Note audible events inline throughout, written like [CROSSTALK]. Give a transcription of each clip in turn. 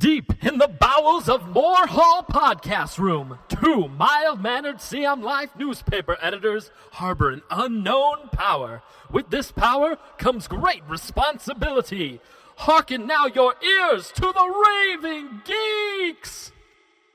Deep in the bowels of Moore Hall Podcast Room, two mild mannered CM Life newspaper editors harbor an unknown power. With this power comes great responsibility. Hearken now your ears to the Raving Geeks!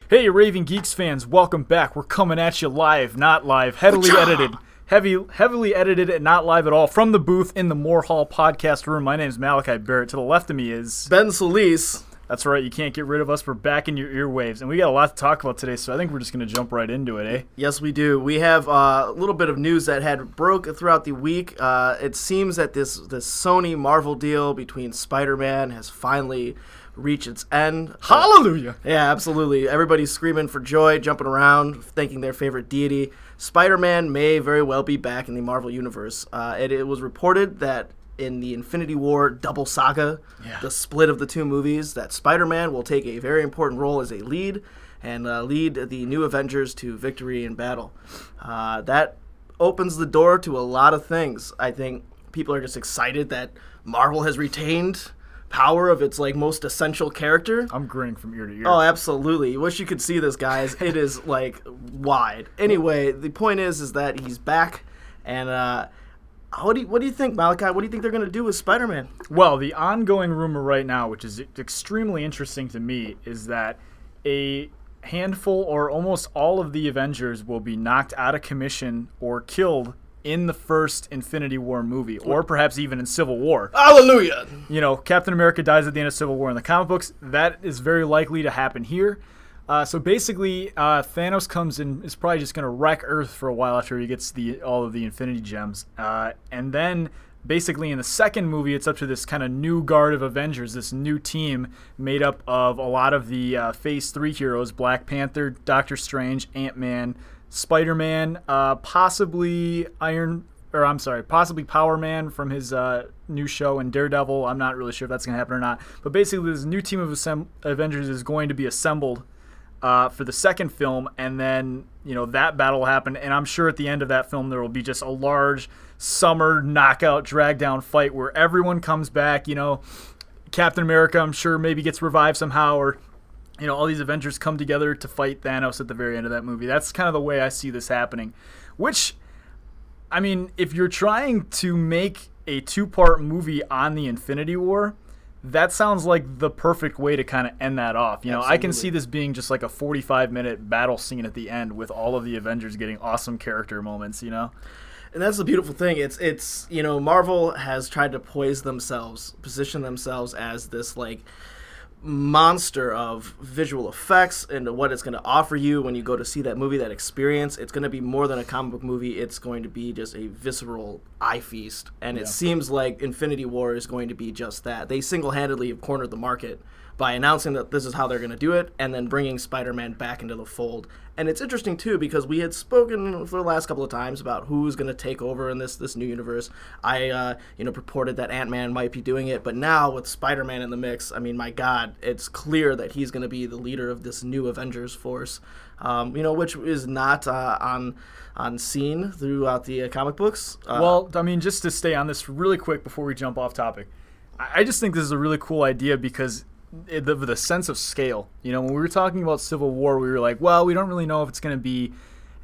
Hey, Raving Geeks fans, welcome back. We're coming at you live, not live, heavily edited. Heavy, heavily edited and not live at all from the booth in the Moore Hall podcast room. My name is Malachi Barrett. To the left of me is Ben Solis. That's right. You can't get rid of us. We're back in your earwaves, and we got a lot to talk about today. So I think we're just going to jump right into it, eh? Yes, we do. We have uh, a little bit of news that had broke throughout the week. Uh, it seems that this this Sony Marvel deal between Spider-Man has finally reached its end. Hallelujah! Yeah, absolutely. Everybody's screaming for joy, jumping around, thanking their favorite deity. Spider-Man may very well be back in the Marvel universe. Uh, it, it was reported that in the Infinity War double saga, Yeah. the split of the two movies, that Spider Man will take a very important role as a lead and uh, lead the new Avengers to victory in battle. Uh, that opens the door to a lot of things. I think people are just excited that Marvel has retained power of its like most essential character. I'm grinning from ear to ear. Oh, absolutely. Wish you could see this, guys. [LAUGHS] It is like wide. Anyway, the point is, is that he's back, and uh, what do you, what do you think, Malachi? What do you think they're gonna do with Spider-Man? Well, the ongoing rumor right now, which is extremely interesting to me, is that a handful or almost all of the Avengers will be knocked out of commission or killed in the first Infinity War movie, or perhaps even in Civil War. Hallelujah! You know, Captain America dies at the end of Civil War in the comic books. That is very likely to happen here. Uh, so basically, uh, Thanos comes in is probably just to wreck Earth for a while after he gets the all of the Infinity Gems, uh, and then basically in the second movie, it's up to this kind of new guard of Avengers, this new team made up of a lot of the uh, Phase Three heroes: Black Panther, Doctor Strange, Ant Man, Spider Man, uh, possibly Iron. Or I'm sorry, possibly Power Man from his uh, new show and Daredevil. I'm not really sure if that's going to happen or not. But basically, this new team of Avengers is going to be assembled uh, for the second film, and then you know that battle will happen, and I'm sure at the end of that film there will be just a large summer knockout drag down fight where everyone comes back. You know, Captain America, I'm sure maybe gets revived somehow, or you know all these Avengers come together to fight Thanos at the very end of that movie. That's kind of the way I see this happening. Which, I mean, if you're trying to make a two part movie on the Infinity War that sounds like the perfect way to kind of end that off. You know, I can see this being just like a 45 minute battle scene at the end with all of the Avengers getting awesome character moments, you know? And that's the beautiful thing. It's it's you know Marvel has tried to poise themselves, position themselves as this like monster of visual effects and what it's going to offer you when you go to see that movie that experience it's going to be more than a comic book movie. It's going to be just a visceral eye feast. And Yeah. it seems like infinity war is going to be just that. They single-handedly have cornered the market by announcing that this is how they're going to do it and then bringing spider-man back into the fold. And it's interesting too because we had spoken for the last couple of times about who's going to take over in this this new universe. I uh, you know purported that ant-man might be doing it but now with spider-man in the mix i mean my god it's clear that he's going to be the leader of this new avengers force. Um, you know which is not uh, on on scene throughout the uh, comic books. Uh, Well, I mean, just to stay on this really quick before we jump off topic, I just think this is a really cool idea because the, the sense of scale. You know, when we were talking about Civil War, we were like, well, we don't really know if it's going to be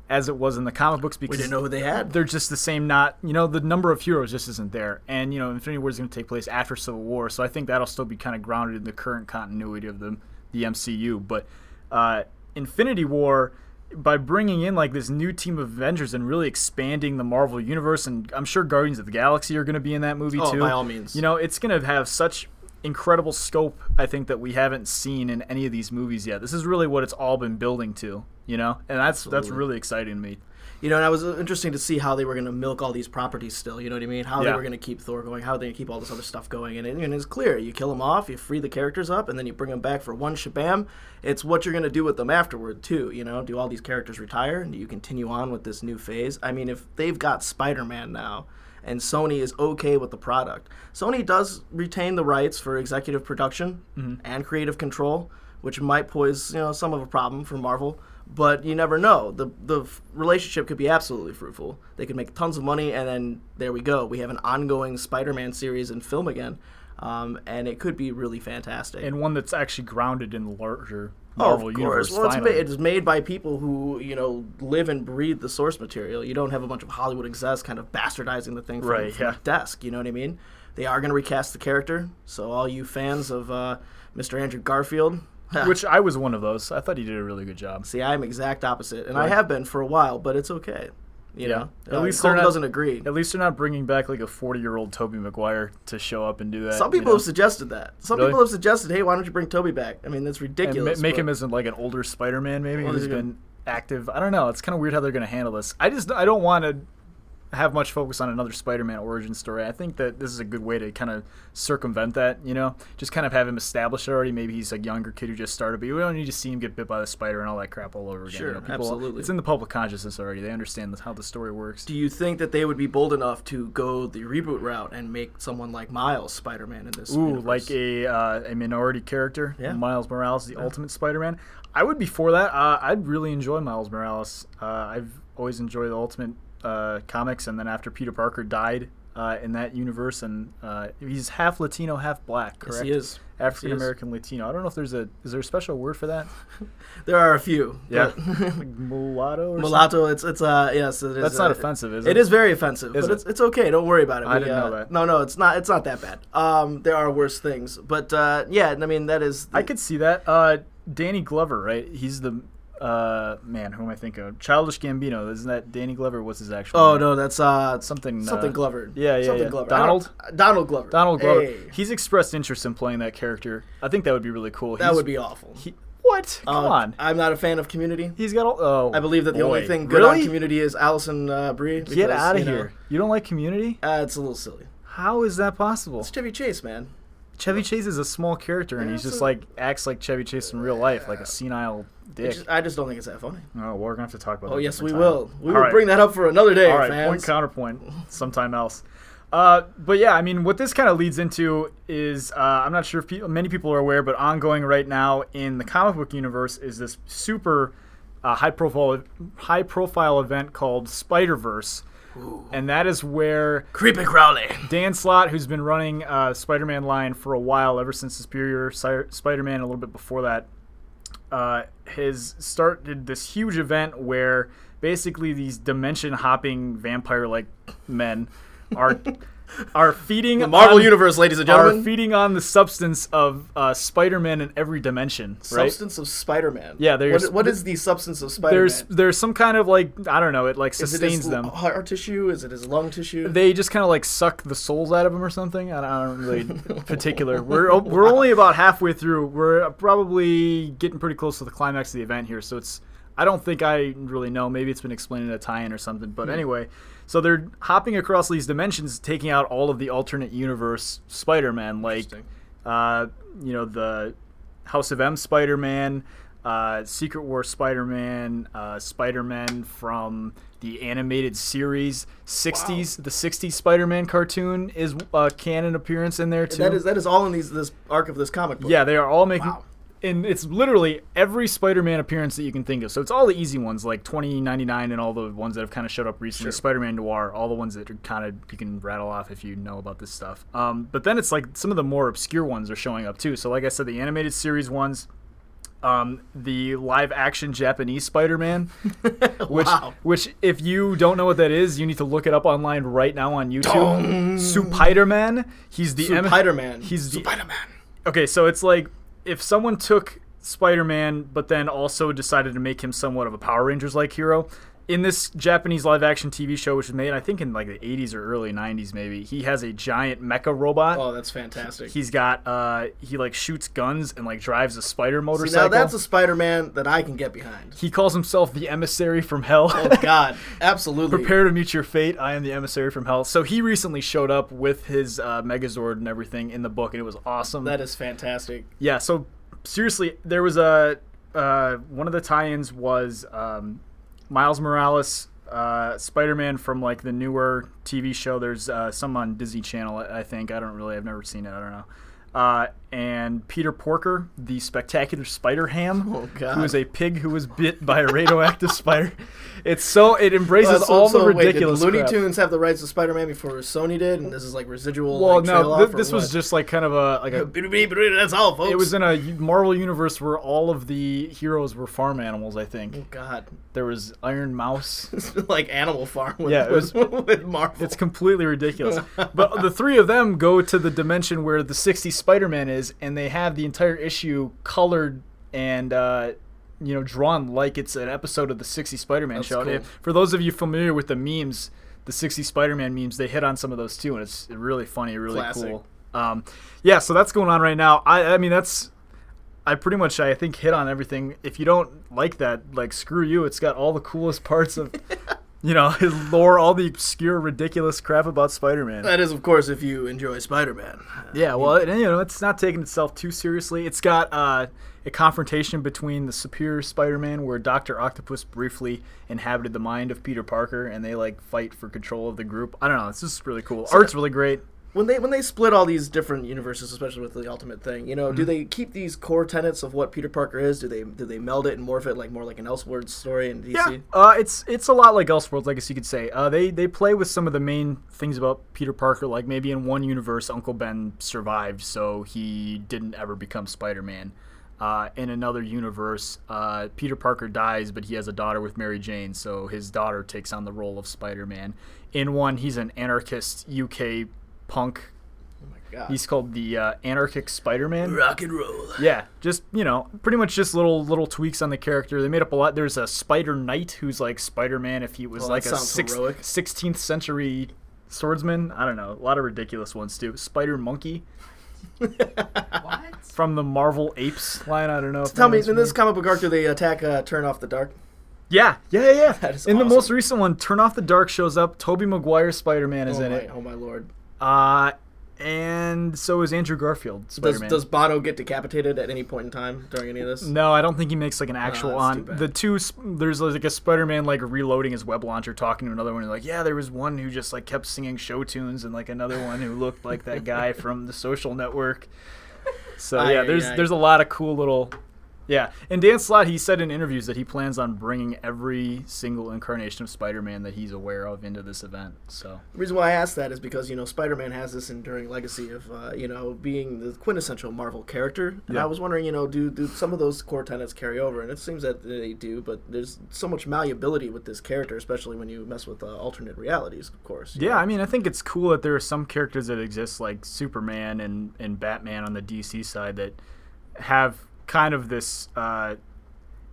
as it was in the comic books because we didn't know who they had they're just the same. Not you know the number of heroes just isn't there, and you know Infinity War is going to take place after Civil War, so I think that'll still be kind of grounded in the current continuity of the the MCU. But uh, Infinity War, by bringing in like this new team of Avengers and really expanding the Marvel universe, and I'm sure Guardians of the Galaxy are going to be in that movie Oh, too. by all means. you know it's going to have such incredible scope. I think that we haven't seen in any of these movies yet. This is really what it's all been building to. You know, and that's that's really exciting to me. You know, and it was uh, interesting to see how they were going to milk all these properties still. You know what I mean? How Yeah. they were going to keep Thor going, how they going to keep all this other stuff going. And, it- and it's clear. You kill them off, you free the characters up, and then you bring them back for one shabam. It's what you're going to do with them afterward, too. You know, do all these characters retire? And do you continue on with this new phase? I mean, if they've got Spider Man now, and Sony is okay with the product, Sony does retain the rights for executive production and creative control, which might pose, you know, some of a problem for Marvel but you never know. The the f- relationship could be absolutely fruitful. They could make tons of money, and then there we go. We have an ongoing Spider-Man series and film again. um, and it could be really fantastic. and one that's actually grounded in the larger Oh, Marvel of universe. course. Well, it's finally. it's made by people who you know live and breathe the source material. You don't have a bunch of Hollywood execs kind of bastardizing the thing from, Right, from yeah. the desk. You know what I mean? They are going to recast the character, so all you fans of uh, Mr. Andrew Garfield, [LAUGHS] Which I was one of those. I thought he did a really good job. see, I'm exact opposite, and I have been for a while, but it's okay. You Yeah. know, At Uh, least not- doesn't agree. At least they're not bringing back like a 40 year old Tobey Maguire to show up and do that. Some you people know? have suggested that. Some Really? people have suggested, "Hey, why don't you bring Tobey back?" I mean, that's ridiculous. ma- make him as like an older Spider Man, maybe Well, who's been active. I don't know. It's kind of weird how they're going to handle this. I just I don't want to have much focus on another Spider Man origin story. I think that this is a good way to kind of circumvent that. You know, just kind of have him established already. Maybe he's a younger kid who just started, but we don't need to see him get bit by the spider and all that crap all over again. Sure, you know, people, absolutely. It's in the public consciousness already. They understand how the story works. Do you think that they would be bold enough to go the reboot route and make someone like Miles Spider-Man in this? Ooh, universe? like a uh, a minority character, Yeah. Miles Morales, the Ultimate Spider-Man. I would be for that. Uh, I'd really enjoy Miles Morales. Uh, I've always enjoyed the Ultimate uh, comics, and then after Peter Parker died uh, in that universe, and uh, he's half Latino, half black, Yes, correct? he is. African American Latino. I don't know if there's a is there a special word for that? [LAUGHS] There are a few. Yeah, [LAUGHS] like mulatto or something? Mulatto, it's it's uh yes, it is. That's not uh, offensive, is It it? is very offensive, Is but it? it's it's okay. Don't worry about it. I We, didn't uh, know that. No, no, it's not. It's not that bad. Um, there are worse things, but uh, yeah, I mean that is. I could see that. Uh, Danny Glover, right? He's the uh, man. Who am I thinking of? Childish Gambino. Isn't that Danny Glover? What's his actual? Oh name? no, that's uh something. something uh, Glover. yeah, yeah, something yeah. Glover. Donald? Donald Glover. Donald Glover. Hey, He's expressed interest in playing that character. I think that would be really cool. that He's- would be awful. He, what? Come Uh, on. I'm not a fan of Community. He's got all. Oh, I believe that the only thing good really? on Community is Alison uh, Brie. Get because, out of you know, here. You don't like Community? Uh, it's a little silly. How is that possible? It's Chevy Chase, man. Chevy Chase is a small character, and Yeah, he's just a- like acts like Chevy Chase in real life, like a senile It dick. just- I just don't think it's that funny. oh, we're gonna have to talk about. Oh yes, we time. will. We All will right. bring that up for another day, All right, fans. point counterpoint, sometime else. Uh, but yeah, I mean, what this kind of leads into is uh, I'm not sure if pe- many people are aware, but ongoing right now in the comic book universe is this super uh, high profile high profile event called Spider Verse, and that is where Creepy Crowley. Dan Slott, who's been running uh, Spider-Man line for a while, ever since Superior Si- Spider-Man, a little bit before that, uh, has started this huge event where basically these dimension-hopping vampire-like men are [LAUGHS] are feeding The Marvel on, Universe, ladies and gentlemen, are feeding on the substance of uh, Spider-Man in every dimension, right? Substance of Spider-Man. Yeah, there's- What, what is the substance of Spider-Man? There's there's some kind of like I don't know, it like is it sustains his them. heart tissue? Is it his lung tissue? they just kind of like suck the souls out of him or something. I don't, I don't really [LAUGHS] particular. We're we're only about halfway through. We're probably getting pretty close to the climax of the event here, so it's. I don't think I really know. Maybe it's been explained in a tie-in or something. But anyway, so they're hopping across these dimensions, taking out all of the alternate universe Spider-Man, like uh, you know the House of M Spider-Man, uh, Secret War Spider-Man, uh, Spider-Man from the animated series '60s. The '60s Spider-Man cartoon is a canon appearance in there too. that is that is all in these this arc of this comic book. yeah, they are all making. Wow. And it's literally every Spider-Man appearance that you can think of. So it's all the easy ones, like 2099 and all the ones that have kind of showed up recently. Sure. Spider-Man Noir, all the ones that are kind of you can rattle off if you know about this stuff. Um, but then it's like some of the more obscure ones are showing up too. So like I said, the animated series ones, um, the live-action Japanese Spider-Man, [LAUGHS] which Wow. which if you don't know what that is, you need to look it up online right now on YouTube. Spider-Man. He's the M- Spider-Man. He's the Spider-Man. okay, so it's like if someone took Spider-Man, but then also decided to make him somewhat of a Power Rangers-like hero. In this Japanese live-action TV show, which was made, I think, in like the '80s or early '90s, maybe he has a giant mecha robot. Oh, that's fantastic. He's got uh, he like shoots guns and like drives a spider See, motorcycle. now that's a Spider-Man that I can get behind. he calls himself the emissary from hell. Oh God, [LAUGHS] absolutely. Prepare to meet your fate. I am the emissary from hell. So he recently showed up with his uh, Megazord and everything in the book, and it was awesome. That is fantastic. Yeah, so seriously, there was a uh, one of the tie-ins was um, Miles Morales, uh, Spider-Man from like the newer TV show. There's uh, some on Disney Channel, I think. I don't really, I've never seen it. I don't know. And Peter Porker, the spectacular Spider Ham, Oh, who is a pig who was bit by a radioactive spider. It's so it embraces Uh, so- all so the wait, ridiculous. Looney crap. Tunes have the rights to Spider-Man before Sony did, and this is like residual. Well, like, no, th- this was just like kind of a like a. That's all, folks. It was in a Marvel universe where all of the heroes were farm animals. I think Oh God, there was Iron Mouse. [LAUGHS] like Animal Farm. With, Yeah, it was- [LAUGHS] with, Marvel. It's completely ridiculous. [LAUGHS] but the three of them go to the dimension where the 60s Spider-Man is, and they have the entire issue colored and uh, you know drawn like it's an episode of the 60s Spider-Man That's show. cool. If- for those of you familiar with the memes, the 60s Spider-Man memes, they hit on some of those too, and it's really funny, really Classic. cool. Um, yeah, so that's going on right now. I, I mean, that's I pretty much I think hit on everything. If you don't like that, like screw you. It's got all the coolest [LAUGHS] parts of you know [LAUGHS] his lore, all the obscure, ridiculous crap about Spider-Man. that is, of course, if you enjoy Spider-Man. Yeah, well, it, you know, it's not taking itself too seriously. It's got uh, a confrontation between the Superior Spider-Man, where Doctor Octopus briefly inhabited the mind of Peter Parker, and they like fight for control of the group. I don't know. It's just really cool. Art's really great. When they when they split all these different universes, especially with the Ultimate thing, you know, Mm-hmm. do they keep these core tenets of what Peter Parker is? Do they do they meld it and morph it like more like an Elseworlds story in DC? Yeah, uh, it's it's a lot like Elseworlds, I guess you could say. Uh, they they play with some of the main things about Peter Parker, like maybe in one universe, Uncle Ben survived, so he didn't ever become Spider-Man. Uh, in another universe, uh, Peter Parker dies, but he has a daughter with Mary Jane, so his daughter takes on the role of Spider-Man. In one, he's an anarchist UK punk. Oh my god. He's called the uh, Anarchic Spider-Man. rock and roll. Yeah, just you know, pretty much just little little tweaks on the character. They made up a lot. There's a Spider Knight who's like Spider Man if he was Well, like a sounds six, 16th century swordsman. I don't know, a lot of ridiculous ones too. Spider Monkey [LAUGHS] What? from the Marvel Apes line. I don't know. if Tell me, anyone's in this comic book arc, do they attack uh, Turn Off the Dark? Yeah, yeah, yeah. yeah. [LAUGHS] That is in the most recent one, Turn Off the Dark shows up. Tobey Maguire Spider Man is oh in my, it. oh my lord! Uh, and so is Andrew Garfield Spider Does does Bono get decapitated at any point in time during any of this? No, I don't think he makes like an actual that's on the two. There's like a Spider-Man like reloading his web launcher, talking to another one. Like, yeah, there was one who just like kept singing show tunes, and like another one who looked like that guy [LAUGHS] from the Social Network. So yeah, there's there's a lot of cool little. Yeah, and Dan Slott he said in interviews that he plans on bringing every single incarnation of Spider-Man that he's aware of into this event. So The reason why I asked that is because you know Spider-Man has this enduring legacy of uh, you know being the quintessential Marvel character, and Yeah. I was wondering, you know, do do some of those core tenets carry over? And it seems that they do, but there's so much malleability with this character, especially when you mess with uh, alternate realities, of course. Yeah, know. I mean, I think it's cool that there are some characters that exist, like Superman and, and Batman on the DC side, that have kind of this uh,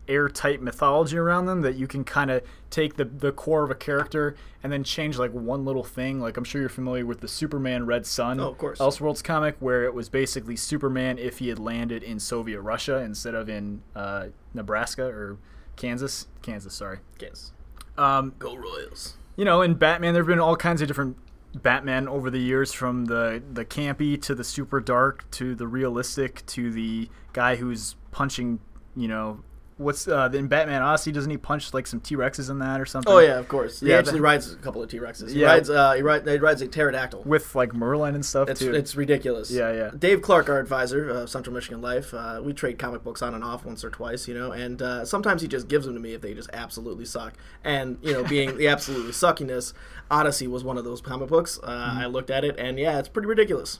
airtight mythology around them that you can kind of take the, the core of a character and then change like one little thing. Like, I'm sure you're familiar with the Superman Red Sun Oh, of course. Elseworlds comic, where it was basically Superman if he had landed in Soviet Russia instead of in uh, Nebraska or Kansas. Kansas, sorry. Kansas. Um, Go Royals. you know, in Batman, there have been all kinds of different Batman over the years, from the the campy to the super dark to the realistic to the guy who's punching. You know, what's uh, in Batman Odyssey? Doesn't he punch like some T Rexes in that or something? Oh yeah, of course. He Yeah, actually that- rides a couple of T Rexes. He Yeah. rides. Uh, he, ride, he rides a pterodactyl. with like Merlin and stuff It's, too. it's ridiculous. Yeah, yeah. Dave Clark, our advisor, uh, Central Michigan Life, uh, we trade comic books on and off once or twice, you know, and uh, sometimes he just gives them to me if they just absolutely suck. And, you know, being the absolutely suckiness, Odyssey was one of those comic books. Uh, Mm-hmm. I looked at it, and yeah, it's pretty ridiculous.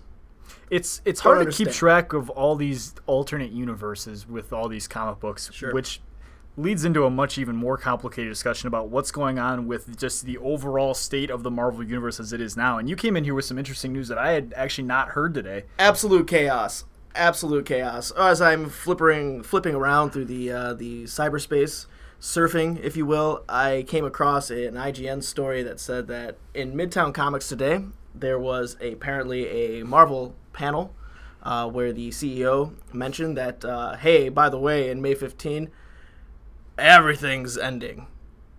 It's it's hard to keep track of all these alternate universes with all these comic books, Sure. which leads into a much even more complicated discussion about what's going on with just the overall state of the Marvel universe as it is now. And you came in here with some interesting news that I had actually not heard today. Absolute chaos. Absolute chaos. As I'm flipping flipping around through the uh, the cyberspace, surfing, if you will, I came across an IGN story that said that in Midtown Comics today, there was a, apparently a Marvel panel uh, where the CEO mentioned that, uh, hey, by the way, in May 15, everything's ending.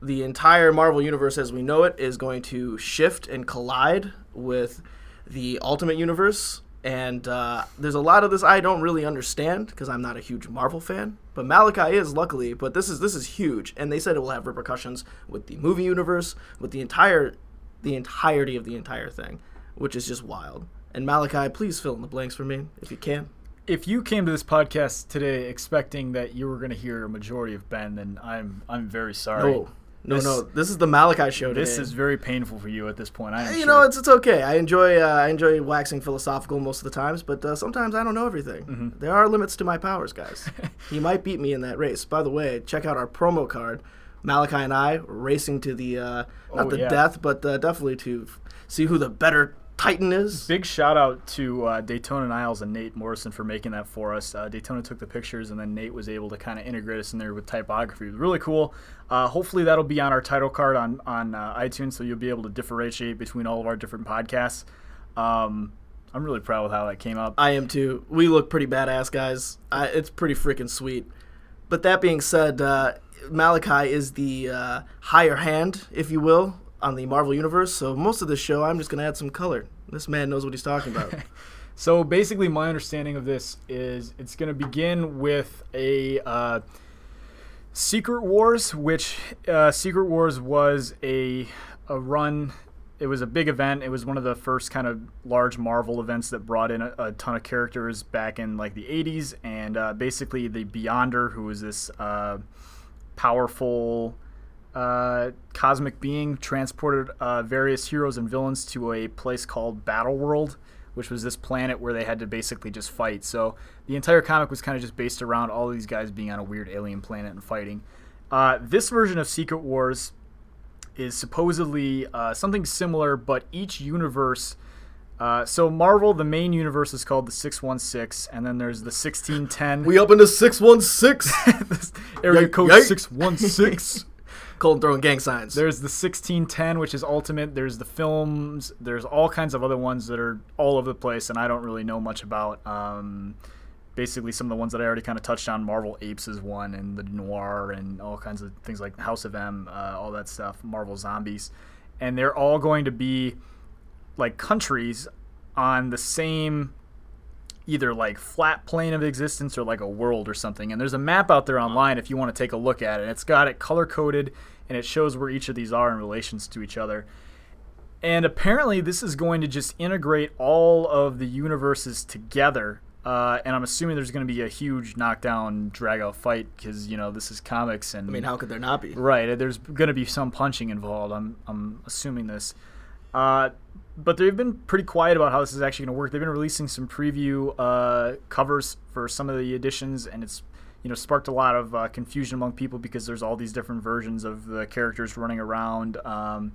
The entire Marvel universe as we know it is going to shift and collide with the Ultimate Universe. And uh, there's a lot of this I don't really understand because I'm not a huge Marvel fan. But Malachi is luckily. But this is this is huge, and they said it will have repercussions with the movie universe, with the entire, the entirety of the entire thing, which is just wild. And Malachi, please fill in the blanks for me if you can. if you came to this podcast today expecting that you were going to hear a majority of Ben, then I'm I'm very sorry. No, no, This- no. This is the Malachi show. This today. is very painful for you at this point. I You sure. know, it's it's okay. I enjoy uh, I enjoy waxing philosophical most of the times, but uh, sometimes I don't know everything. Mm-hmm. There are limits to my powers, guys. [LAUGHS] he might beat me in that race. By the way, check out our promo card. Malachi and I racing to the uh, not Oh, the yeah. death, but uh, definitely to see who the better Titan is. Big shout out to uh, Daytona Niles and Nate Morrison for making that for us. Uh, Daytona took the pictures, and then Nate was able to kind of integrate us in there with typography. It was really cool. Uh, hopefully, that'll be on our title card on on uh, iTunes, so you'll be able to differentiate between all of our different podcasts. Um, I'm really proud with how that came up. I am too. We look pretty badass, guys. I, it's pretty freaking sweet. But that being said, uh, Malachi is the uh, higher hand, if you will, on the Marvel Universe. So most of this show, I'm just going to add some color. This man knows what he's talking about. [LAUGHS] So basically, my understanding of this is it's going to begin with a uh, Secret Wars, which uh, Secret Wars was a a run. It was a big event. It was one of the first kind of large Marvel events that brought in a, a ton of characters back in like the 80s. And uh, basically, the Beyonder, who was this uh, powerful uh, cosmic being, transported uh, various heroes and villains to a place called Battle World, which was this planet where they had to basically just fight. So the entire comic was kind of just based around all these guys being on a weird alien planet and fighting. Uh, this version of Secret Wars is supposedly uh, something similar, but each universe. Uh, so Marvel, the main universe is called the 616, and then there's the 1610. we up into 616. [LAUGHS] Area Yike, code yike. 616. [LAUGHS] Cold throwing gang signs. There's the 1610, which is Ultimate. There's the films. There's all kinds of other ones that are all over the place, and I don't really know much about. Um, basically, some of the ones that I already kind of touched on. Marvel Apes is one, and the Noir, and all kinds of things like House of M, uh, all that stuff. Marvel Zombies, and they're all going to be like countries on the same either like flat plane of existence or like a world or something. And there's a map out there online if you want to take a look at it. It's got it color coded and it shows where each of these are in relations to each other. And apparently, this is going to just integrate all of the universes together. Uh, and I'm assuming there's going to be a huge knockdown, drag out fight because you know this is comics and I mean, how could there not be? Right. There's going to be some punching involved. I'm I'm assuming this. Uh, but they've been pretty quiet about how this is actually going to work. They've been releasing some preview uh, covers for some of the editions, and it's you know sparked a lot of uh, confusion among people because there's all these different versions of the characters running around. Um,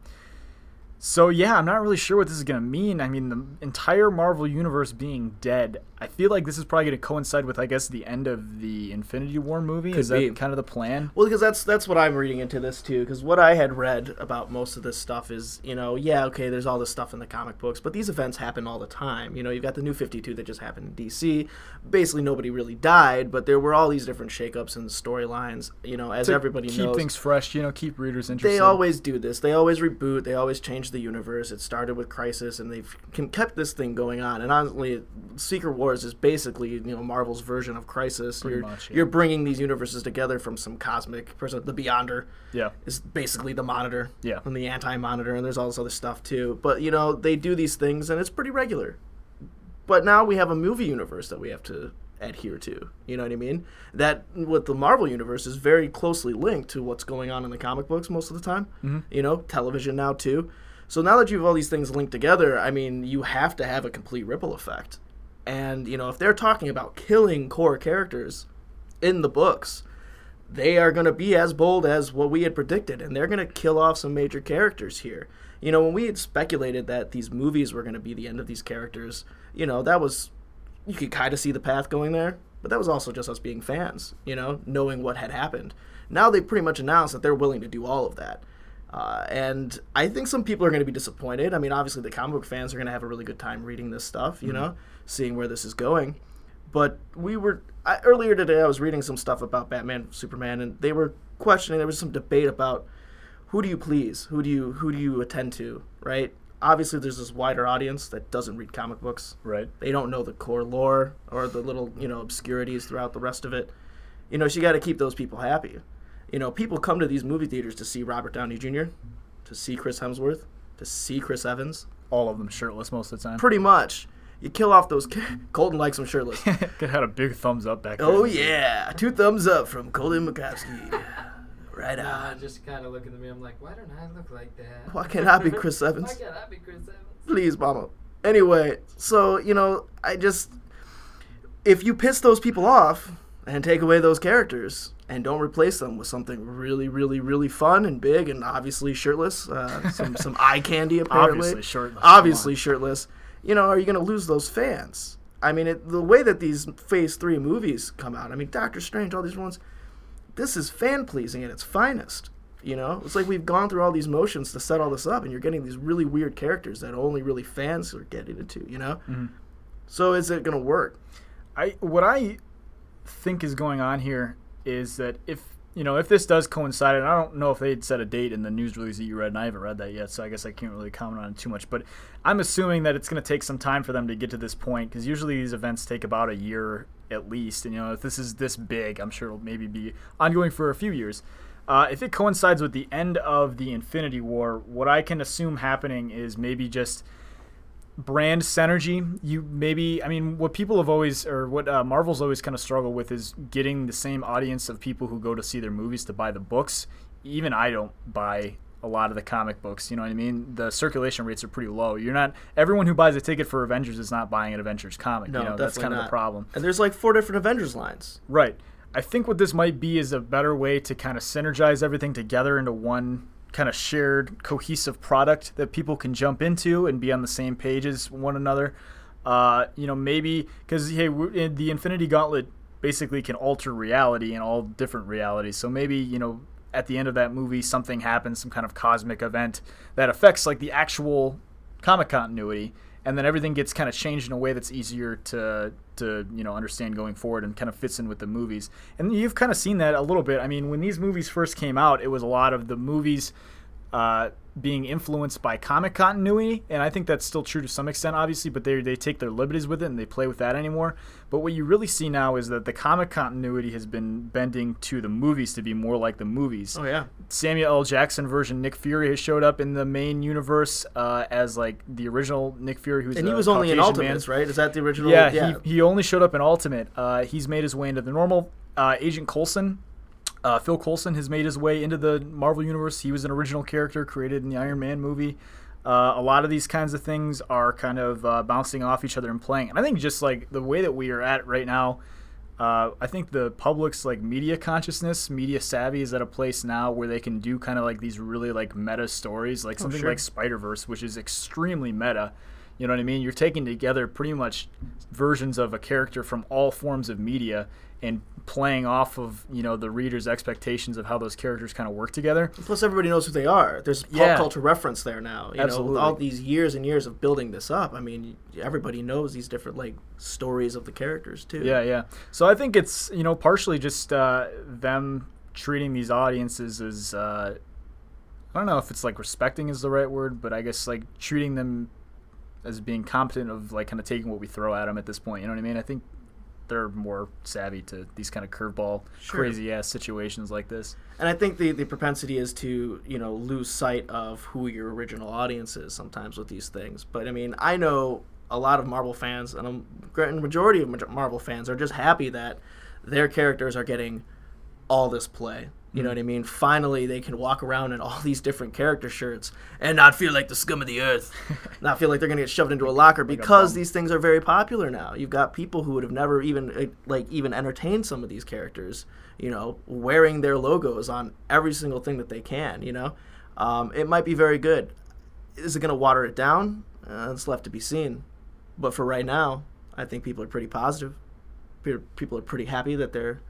so yeah, I'm not really sure what this is going to mean. I mean, the entire Marvel universe being dead. I feel like this is probably going to coincide with, I guess, the end of the Infinity War movie. is be. that kind of the plan? Well, because that's that's what I'm reading into this too. Because what I had read about most of this stuff is, you know, yeah, okay, there's all this stuff in the comic books, but these events happen all the time. You know, you've got the New 52 that just happened in DC. Basically, nobody really died, but there were all these different shakeups and storylines. You know, as to everybody keep knows, keep things fresh, you know, keep readers interested. they always do this. They always reboot. They always change the universe. It started with Crisis, and they've can- kept this thing going on. And honestly, Secret Wars is basically you know Marvel's version of Crisis. Pretty you're much, yeah. you're bringing these universes together from some cosmic person. The Beyonder yeah, is basically the Monitor, Yeah. and the Anti-Monitor, and there's all this other stuff too. But you know they do these things, and it's pretty regular. But now we have a movie universe that we have to adhere to. You know what I mean? That with the Marvel universe is very closely linked to what's going on in the comic books most of the time. Mm-hmm. You know, television now too. So now that you have all these things linked together, I mean, you have to have a complete ripple effect. And you know, if they're talking about killing core characters in the books, they are going to be as bold as what we had predicted, and they're going to kill off some major characters here. You know, when we had speculated that these movies were going to be the end of these characters, you know, that was you could kind of see the path going there, but that was also just us being fans, you know, knowing what had happened. Now they pretty much announced that they're willing to do all of that. Uh, and I think some people are going to be disappointed. I mean, obviously, the comic book fans are going to have a really good time reading this stuff, you know, seeing where this is going. But we were I, earlier today. I was reading some stuff about Batman, Superman, and they were questioning. There was some debate about who do you please, who do you who do you attend to, right? Obviously, there's this wider audience that doesn't read comic books. right. They don't know the core lore or the little you know obscurities throughout the rest of it. You know, so you got to keep those people happy. You know, people come to these movie theaters to see Robert Downey Jr., to see Chris Hemsworth, to see Chris Evans, All of them shirtless most of the time. pretty much. you kill off those. Ca- [LAUGHS] Colton likes them shirtless. [LAUGHS] Could had a big thumbs up back there. oh yeah, two thumbs up from Colton McCaskey. [LAUGHS] Right Nah, on. just kind of looking at me. I'm like, why don't I look like that? Why can't I be Chris Evans? Why Evans? can't I be Chris Evans? Please, mama. Anyway, so you know, I just if you piss those people off and take away those characters and don't replace them with something really, really, really fun and big and obviously shirtless, uh, [LAUGHS] some some eye candy apparently, Obviously shirtless, obviously shirtless. You know, are you going to lose those fans? I mean, it, the way that these Phase Three movies come out, I mean, Doctor Strange, all these ones, this is fan pleasing at its finest. You know, it's like we've gone through all these motions to set all this up, and you're getting these really weird characters that only really fans are getting into. You know, Mm-hmm. so is it going to work? I what I think is going on here is that if you know if this does coincide, and I don't know if they'd set a date in the news release that you read, and I haven't read that yet, so I guess I can't really comment on it too much. But I'm assuming that it's going to take some time for them to get to this point because usually these events take about a year at least. And you know if this is this big, I'm sure it'll maybe be ongoing for a few years. Uh, if it coincides with the end of the Infinity War, what I can assume happening is maybe just brand synergy. You maybe, I mean, what people have always, or what uh, Marvel's always kind of struggled with is getting the same audience of people who go to see their movies to buy the books. Even I don't buy a lot of the comic books. You know what I mean? The circulation rates are pretty low. You're not everyone who buys a ticket for Avengers is not buying an Avengers comic. No, you know, that's kind of the problem. And there's like four different Avengers lines. Right. I think what this might be is a better way to kind of synergize everything together into one kind of shared, cohesive product that people can jump into and be on the same page as one another. Uh, you know, maybe because hey, in the Infinity Gauntlet basically can alter reality in all different realities. So maybe you know at the end of that movie something happens, some kind of cosmic event that affects like the actual comic continuity and then everything gets kind of changed in a way that's easier to to you know understand going forward and kind of fits in with the movies. And you've kind of seen that a little bit. I mean when these movies first came out it was a lot of the movies uh, being influenced by comic continuity, and I think that's still true to some extent, obviously. But they they take their liberties with it and they play with that anymore. But what you really see now is that the comic continuity has been bending to the movies to be more like the movies. Oh yeah. Samuel L. Jackson version Nick Fury has showed up in the main universe uh, as like the original Nick Fury, who's in the movie. And he was only in man. Ultimates, right? Is that the original? Yeah, He, he only showed up in Ultimate. Uh, he's made his way into the normal. Uh, Agent Coulson, uh, Phil Coulson, has made his way into the Marvel Universe. He was an original character created in the Iron Man movie. Uh, a lot of these kinds of things are kind of uh, bouncing off each other and playing. And I think just like the way that we are at right now, uh, I think the public's like media consciousness, media savvy is at a place now where they can do kind of like these really like meta stories, like something sure. like Spider Verse, which is extremely meta. You know what I mean? You're taking together pretty much versions of a character from all forms of media and playing off of you know the reader's expectations of how those characters kind of work together. Plus, everybody knows who they are. There's pop Yeah. culture reference there now. You know, Absolutely. with all these years and years of building this up. I mean, everybody knows these different like stories of the characters too. Yeah, yeah. So I think it's you know partially just uh, them treating these audiences as uh, I don't know if it's like respecting is the right word, but I guess like treating them as being competent of like kind of taking what we throw at them at this point. You know what I mean? I think they're more savvy to these kind of curveball, Sure. crazy ass situations like this. And I think the, the propensity is to, you know, lose sight of who your original audience is sometimes with these things. But I mean, I know a lot of Marvel fans, and a great majority of Marvel fans are just happy that their characters are getting all this play. You know what I mean? Finally, they can walk around in all [LAUGHS] these different character shirts and not feel like the scum of the earth, [LAUGHS] not feel like they're going to get shoved into a locker because these things are very popular now. You've got people who would have never even eh, like even entertained some of these characters, you know, wearing their logos on every single thing that they can. You know, um, it might be very good. Is it going to water it down? Uh, it's left to be seen. But for right now, I think people are pretty positive. People are pretty happy that their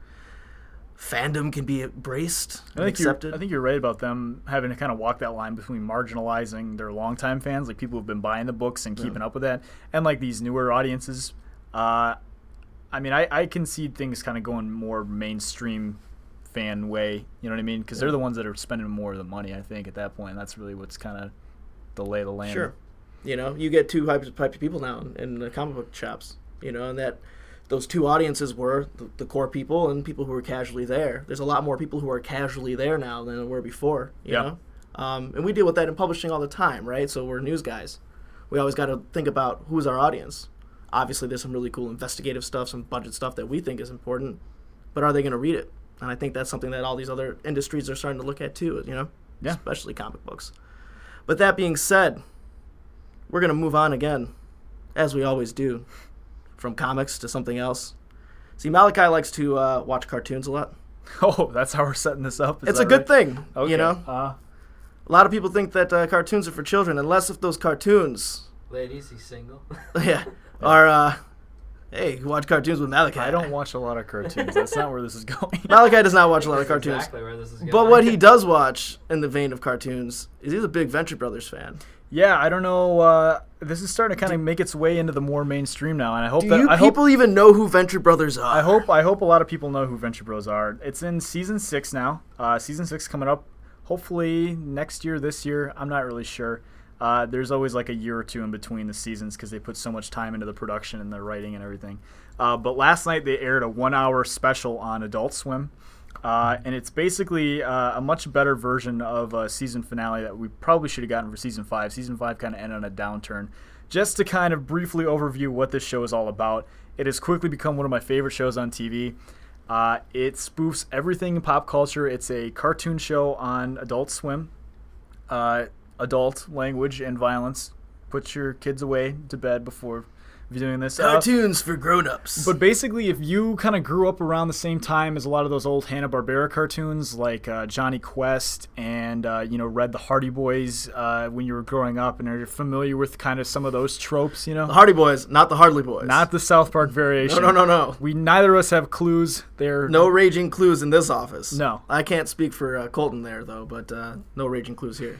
fandom can be embraced and I think accepted. I think you're right about them having to kind of walk that line between marginalizing their longtime fans, like people who've been buying the books and keeping up with that, and like these newer audiences. Uh, I mean, I, I can see things kind of going more mainstream fan way. You know what I mean? Because they're the ones that are spending more of the money. I think at that point, and that's really what's kind of the lay of the land. Sure. You know, you get two types of people now in the comic book shops. You know, and that those two audiences were the, the core people and people who were casually there. There's a lot more people who are casually there now than there were before. You Yeah. know, um, and we deal with that in publishing all the time, right? So we're news guys. We always got to think about who's our audience. Obviously, there's some really cool investigative stuff, some budget stuff that we think is important, but are they going to read it? And I think that's something that all these other industries are starting to look at too. You know, Yeah. especially comic books. But that being said, we're going to move on again, as we always do, from comics to something else. See, Malachi likes to uh, watch cartoons a lot. [LAUGHS] Oh, that's how we're setting this up. Is it's a that good right? thing, Okay. you know. Uh, A lot of people think that uh, cartoons are for children, unless if those cartoons, Ladies, he's single. [LAUGHS] yeah, are uh, hey, you watch cartoons with Malachi. I don't watch a lot of cartoons. That's not where this is [LAUGHS] going. Malachi does not watch a lot of cartoons. Exactly where this is going. But what he does watch in the vein of cartoons is he's a big Venture Brothers fan. Yeah, I don't know. Uh, this is starting to kind of make its way into the more mainstream now, and I hope Do that you I hope people even know who Venture Brothers are? I hope I hope a lot of people know who Venture Bros are. It's in season six now. Uh, season six coming up. Hopefully next year, this year. I'm not really sure. Uh, there's always like a year or two in between the seasons because they put so much time into the production and the writing and everything. Uh, but last night they aired a one-hour special on Adult Swim, uh, and it's basically uh, a much better version of a season finale that we probably should have gotten for season five. Season five kind of ended on a downturn. Just to kind of briefly overview what this show is all about, it has quickly become one of my favorite shows on TV. Uh, it spoofs everything in pop culture. It's a cartoon show on Adult Swim. Uh, adult language and violence. Put your kids away to bed before doing this. Uh, cartoons for grown-ups. but basically, if you kind of grew up around the same time as a lot of those old Hanna Barbera cartoons, like uh, Jonny Quest, and uh, you know read the Hardy Boys uh, when you were growing up, and are familiar with kind of some of those tropes, you know, the Hardy Boys, not the Hardly Boys. not the South Park variation. no, no, no, no. We neither of us have clues. They're No raging clues in this office. No. I can't speak for uh, Colton there though, but uh, no raging clues here.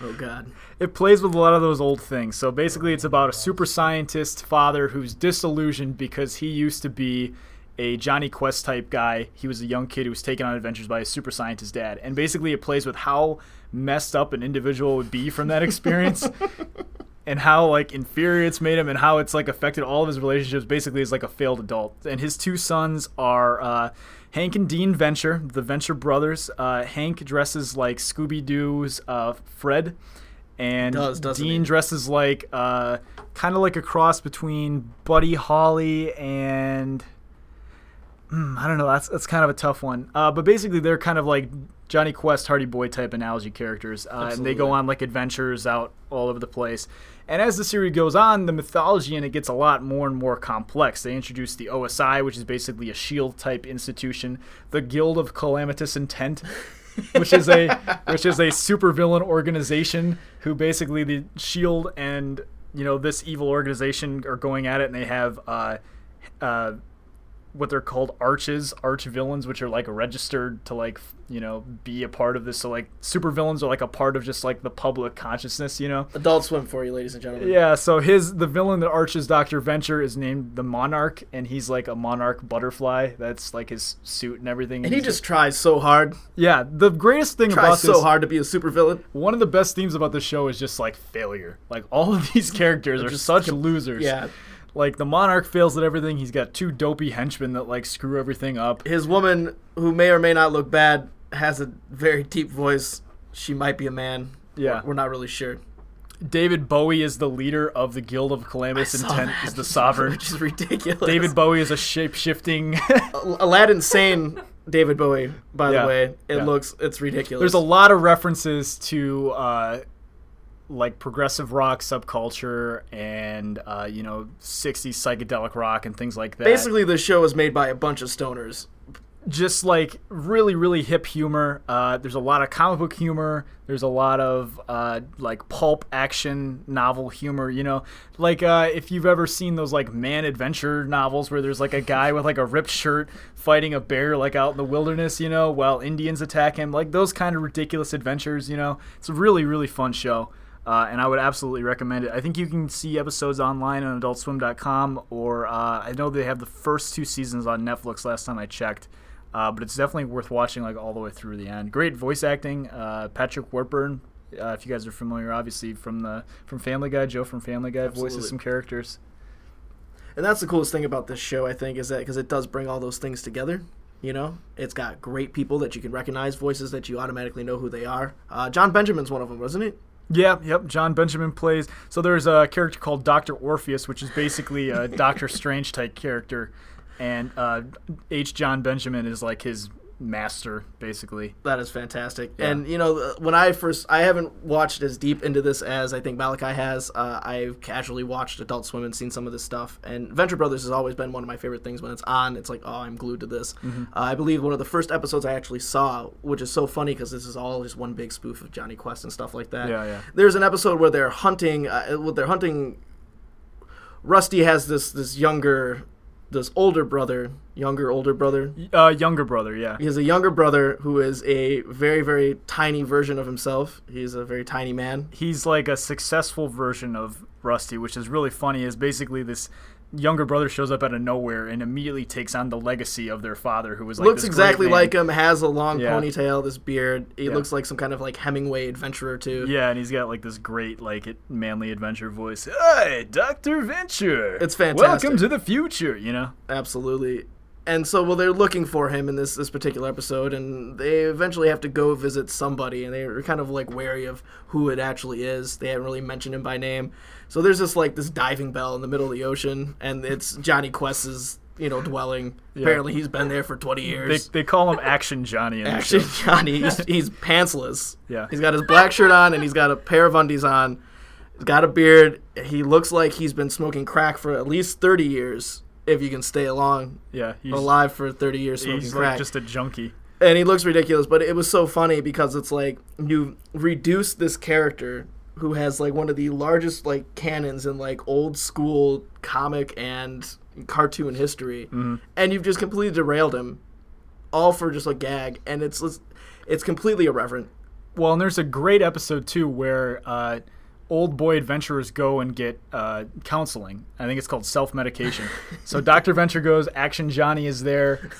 Oh God. it plays with a lot of those old things. So basically, it's about a super scientist father who's disillusioned because he used to be a Jonny Quest type guy. He was a young kid who was taken on adventures by a super scientist dad. And basically, it plays with how messed up an individual would be from that experience. [LAUGHS] And how like inferior it's made him, and how it's like affected all of his relationships. Basically, as like a failed adult. And his two sons are uh, Hank and Dean Venture, the Venture brothers. Uh, Hank dresses like Scooby Doo's uh, Fred, and Does, Dean he? dresses like uh, kind of like a cross between Buddy Holly and Hmm, I don't know. That's that's kind of a tough one. Uh, but basically, they're kind of like Jonny Quest, Hardy Boy type analogy characters, uh, and they go on like adventures out all over the place. And as the series goes on, the mythology in it gets a lot more and more complex. They introduce the OSI, which is basically a shield type institution, the Guild of Calamitous Intent, [LAUGHS] which is a which is a supervillain organization who basically the Shield and you know this evil organization are going at it, and they have uh, uh, what they're called arches, arch villains, which are like registered to like you know be a part of this. So like super villains are like a part of just like the public consciousness, you know. Adult Swim for you, ladies and gentlemen. Yeah, so his the villain that arches Doctor Venture is named the Monarch, and he's like a monarch butterfly. That's like his suit and everything. And he he's just tries so hard. yeah. The greatest thing about Tries this, so hard to be a supervillain. one of the best themes about the show is just like failure. Like all of these [LAUGHS] characters are just such losers. Yeah. Like the Monarch fails at everything. He's got two dopey henchmen that like screw everything up. His woman, who may or may not look bad, has a very deep voice. She might be a man. Yeah. We're not really sure. David Bowie is the leader of the Guild of saw Intent. that. Is the sovereign. [LAUGHS] Which is ridiculous. David Bowie is a shape shifting. [LAUGHS] Aladdin Sane David Bowie, by Yeah. the way. It Yeah. looks, it's ridiculous. There's a lot of references to uh, like progressive rock subculture and uh, you know 60s psychedelic rock and things like that. Basically, the show is made by a bunch of stoners. just like really really hip humor. Uh, there's a lot of comic book humor. There's a lot of uh, like pulp action novel humor. You know, like uh, if you've ever seen those like man adventure novels where there's like a guy with like a ripped shirt fighting a bear like out in the wilderness. You know, while Indians attack him. Like those kind of ridiculous adventures. You know, it's a really really fun show. Uh, and I would absolutely recommend it. I think you can see episodes online on AdultSwim.com, or uh, I know they have the first two seasons on Netflix. Last time I checked, uh, but it's definitely worth watching like all the way through the end. Great voice acting. Uh, Patrick Warburton, uh, if you guys are familiar, obviously from the from Family Guy, Joe from Family Guy Absolutely. voices some characters. And that's the coolest thing about this show, I think, is that because it does bring all those things together. You know, it's got great people that you can recognize, voices that you automatically know who they are. Uh, Jon Benjamin's one of them, wasn't he? Yeah, yep. Jon Benjamin plays. So there's a character called Doctor Orpheus, which is basically a [LAUGHS] Doctor Strange type character, and uh, H. Jon Benjamin is like his master, basically. That is fantastic. And you know, when I first, I haven't watched as deep into this as I think Malachi has. Uh, I've casually watched Adult Swim and seen some of this stuff. And Venture Brothers has always been one of my favorite things. When it's on, it's like, oh, I'm glued to this. Uh, I believe one of the first episodes I actually saw, which is so funny because this is all just one big spoof of Jonny Quest and stuff like that. Yeah, yeah. There's an episode where they're hunting. Uh, where they're hunting. Rusty has this this younger, this older brother, younger older brother. Uh, younger brother, yeah. He has a younger brother who is a very, very tiny version of himself. He's a very tiny man. He's like a successful version of Rusty, which is really funny. Is basically this younger brother shows up out of nowhere and immediately takes on the legacy of their father, who was like looks exactly like him, has a long Yeah. ponytail, this beard. He Yeah. looks like some kind of like Hemingway adventurer too. Yeah, and he's got like this great, like manly adventure voice. Hey, Doctor Venture. It's fantastic. Welcome to the future. You know. Absolutely. And so, well, they're looking for him in this this particular episode, and they eventually have to go visit somebody, and they're kind of like wary of who it actually is. They haven't really mentioned him by name. So there's this like this diving bell in the middle of the ocean, and it's Jonny Quest's you know dwelling. Apparently, he's been there for 20 years. they call him Action Johnny in the Johnny, he's, [LAUGHS] he's pantsless. Yeah. He's got his black shirt on and he's got a pair of undies on. He's got a beard. He looks like he's been smoking crack for at least 30 years, if you can stay along Yeah, alive for 30 years smoking he's crack. like just a junkie. and he looks ridiculous, but it was so funny because it's like you reduce this character who has like one of the largest like canons in like old school comic and cartoon history, Mm-hmm. and you've just completely derailed him, all for just a gag, and it's it's completely irreverent. Well, and there's a great episode too where uh, old boy adventurers go and get uh, counseling. I think it's called self medication. so [LAUGHS] Doctor Venture goes. Action Johnny is there.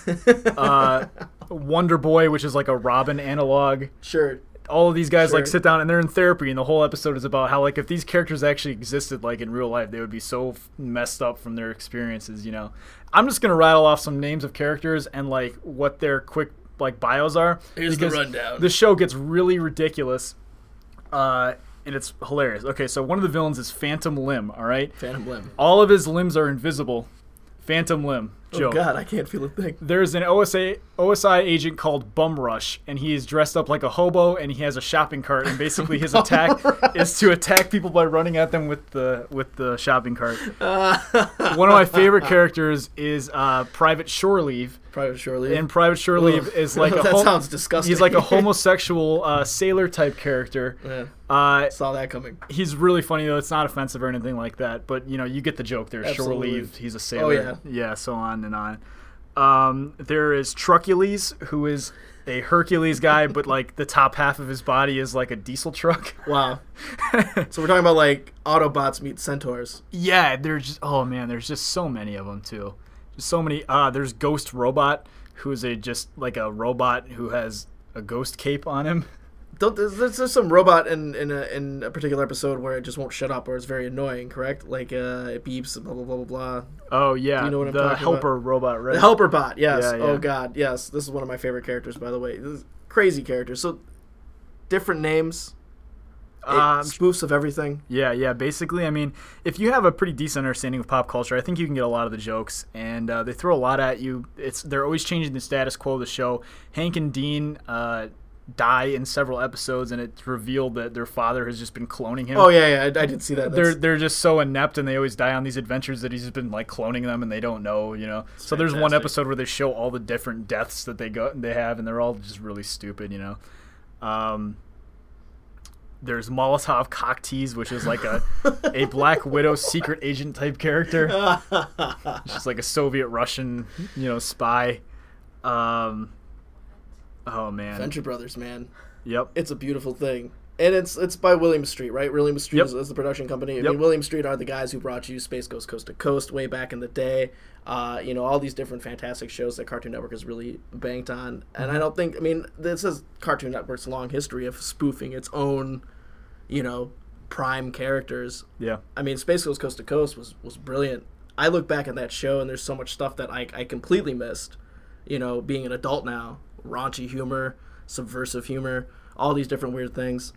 Uh, Wonder Boy, which is like a Robin analog. Sure, All of these guys like sit down and they're in therapy, and the whole episode is about how like if these characters actually existed like in real life, they would be so f- messed up from their experiences. You know, I'm just gonna rattle off some names of characters and like what their quick like bios are. Here's the rundown. The show gets really ridiculous, uh, and it's hilarious. Okay, so one of the villains is Phantom Limb. All right, Phantom Limb. all of his limbs are invisible. Phantom Limb. Oh Joke. God, I can't feel a thing. There's an OSA OSI agent called Bum Rush, and he is dressed up like a hobo, and he has a shopping cart, and basically his [LAUGHS] attack is to attack people by running at them with the with the shopping cart. [LAUGHS] One of my favorite characters is uh, Private Shore Leave, Private Shore Leave. and Private Shore Leave Ugh. is like [LAUGHS] a That hom- sounds disgusting. He's like a homosexual uh, sailor type character. Yeah, Uh, saw that coming. he's really funny though. It's not offensive or anything like that, but you know you get the joke there. Shore Absolutely. leave. He's a sailor. yeah. yeah, so on and on. Um, there is Truckules, who is a Hercules guy, but like the top half of his body is like a diesel truck. [LAUGHS] Wow. so we're talking about like Autobots meet Centaurs. yeah, there's just oh man, there's just so many of them too. Just so many. Uh, there's Ghost Robot, who is a just like a robot who has a ghost cape on him. Don't, there's, there's some robot in in a, in a particular episode where it just won't shut up or it's very annoying. Correct? Like uh, it beeps. Blah blah blah blah blah. Oh yeah, you know what I'm the talking helper robot, right? The helper bot. Yes. Yeah, yeah. Oh God. Yes. This is one of my favorite characters, by the way. Crazy characters. So different names. Um, spoofs of everything. Yeah, yeah. Basically, I mean, if you have a pretty decent understanding of pop culture, I think you can get a lot of the jokes, and uh, they throw a lot at you. It's they're always changing the status quo of the show. Hank and Dean uh, die in several episodes, and it's revealed that their father has just been cloning him. Oh yeah, yeah. I, I did see that. They're they're just so inept, and they always die on these adventures that he's just been like cloning them, and they don't know, you know. so there's one episode where they show all the different deaths that they go they have, and they're all just really stupid, you know. Um, there's Molotov Cocktease, which is like a a [LAUGHS] Black Widow secret agent type character. [LAUGHS] she's like a Soviet Russian, you know, spy. Um, oh man, Venture Brothers, man. yep. It's a beautiful thing. And it's it's by William Street, right? William Street Yep. is, is the production company. I Yep. mean, William Street are the guys who brought you Space Ghost Coast to Coast way back in the day. Uh, you know, all these different fantastic shows that Cartoon Network has really banked on. And Mm-hmm. I don't think, I mean, this is Cartoon Network's long history of spoofing its own, you know, prime characters. Yeah. I mean, Space Ghost Coast to Coast was, was brilliant. I look back at that show and there's so much stuff that I, I completely missed. You know, being an adult now, raunchy humor, subversive humor, all these different weird things.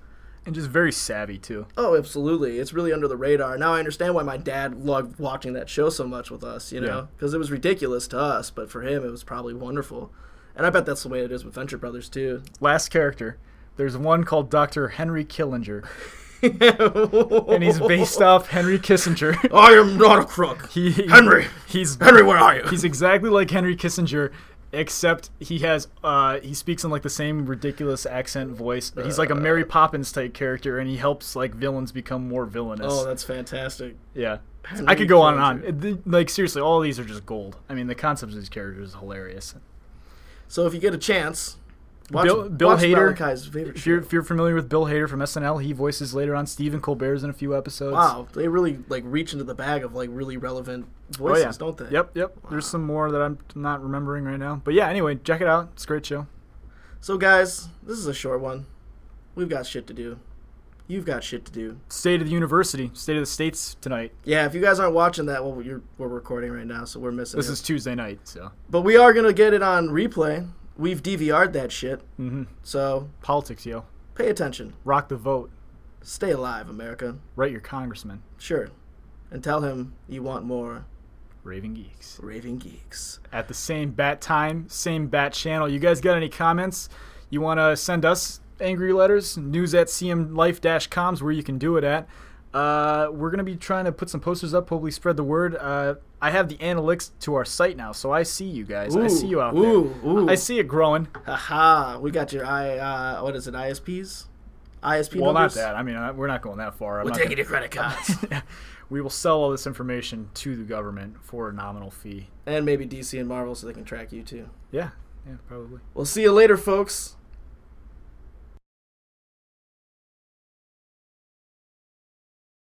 and just very savvy too. Oh, absolutely. It's really under the radar. Now I understand why my dad loved watching that show so much with us, you know? Because it was ridiculous to us, but for him, it was probably wonderful. And I bet that's the way it is with Venture Brothers, too. Last character. There's one called Dr. Henry Killinger, [LAUGHS] and he's based off Henry Kissinger. I am not a crook. He- Henry! He's Henry, where are you? He's exactly like Henry Kissinger, except he has uh he speaks in like the same ridiculous accent voice. But he's like a Mary Poppins type character, and he helps like villains become more villainous. oh, that's fantastic. yeah. I could go on and on. Like seriously, all these are just gold. I mean, the concepts of these characters is hilarious. So if you get a chance, watch Bill- Bill watch Hader, Malachi's favorite If you're, if you're familiar with Bill Hader from SNL, he voices later on Stephen Colbert's in a few episodes. Wow, they really like reach into the bag of like really relevant Oh, voices, yeah. don't they? Yep, yep. There's some more that I'm not remembering right now. But yeah, anyway, check it out. It's a great show. So guys, this is a short one. We've got shit to do. You've got shit to do. State of the University, State of the States tonight. Yeah, if you guys aren't watching that, well, you're, we're recording right now, so we're missing This it. is Tuesday night, so. But we are gonna get it on replay. We've DVR'd that shit, hmm so Politics, yo. pay attention. Rock the vote. Stay alive, America. Write your congressman. Sure, and tell him you want more Raving Geeks. raving geeks. At the same bat time, same bat channel. You guys got any comments? You want to send us angry letters? News at cmlife-coms where you can do it at. Uh, we're going to be trying to put some posters up, hopefully spread the word. Uh, I have the analytics to our site now, so I see you guys. I see you out ooh, there. Ooh, I see it growing. Haha, we got your I. Uh, what is it? ISPs. ISP Well, not that. I mean, uh, we're not going that far. I'm We're taking gonna- your credit [LAUGHS] cards. we will sell all this information to the government for a nominal fee. and maybe DC and Marvel so they can track you too. Yeah, yeah, probably. We'll see you later, folks.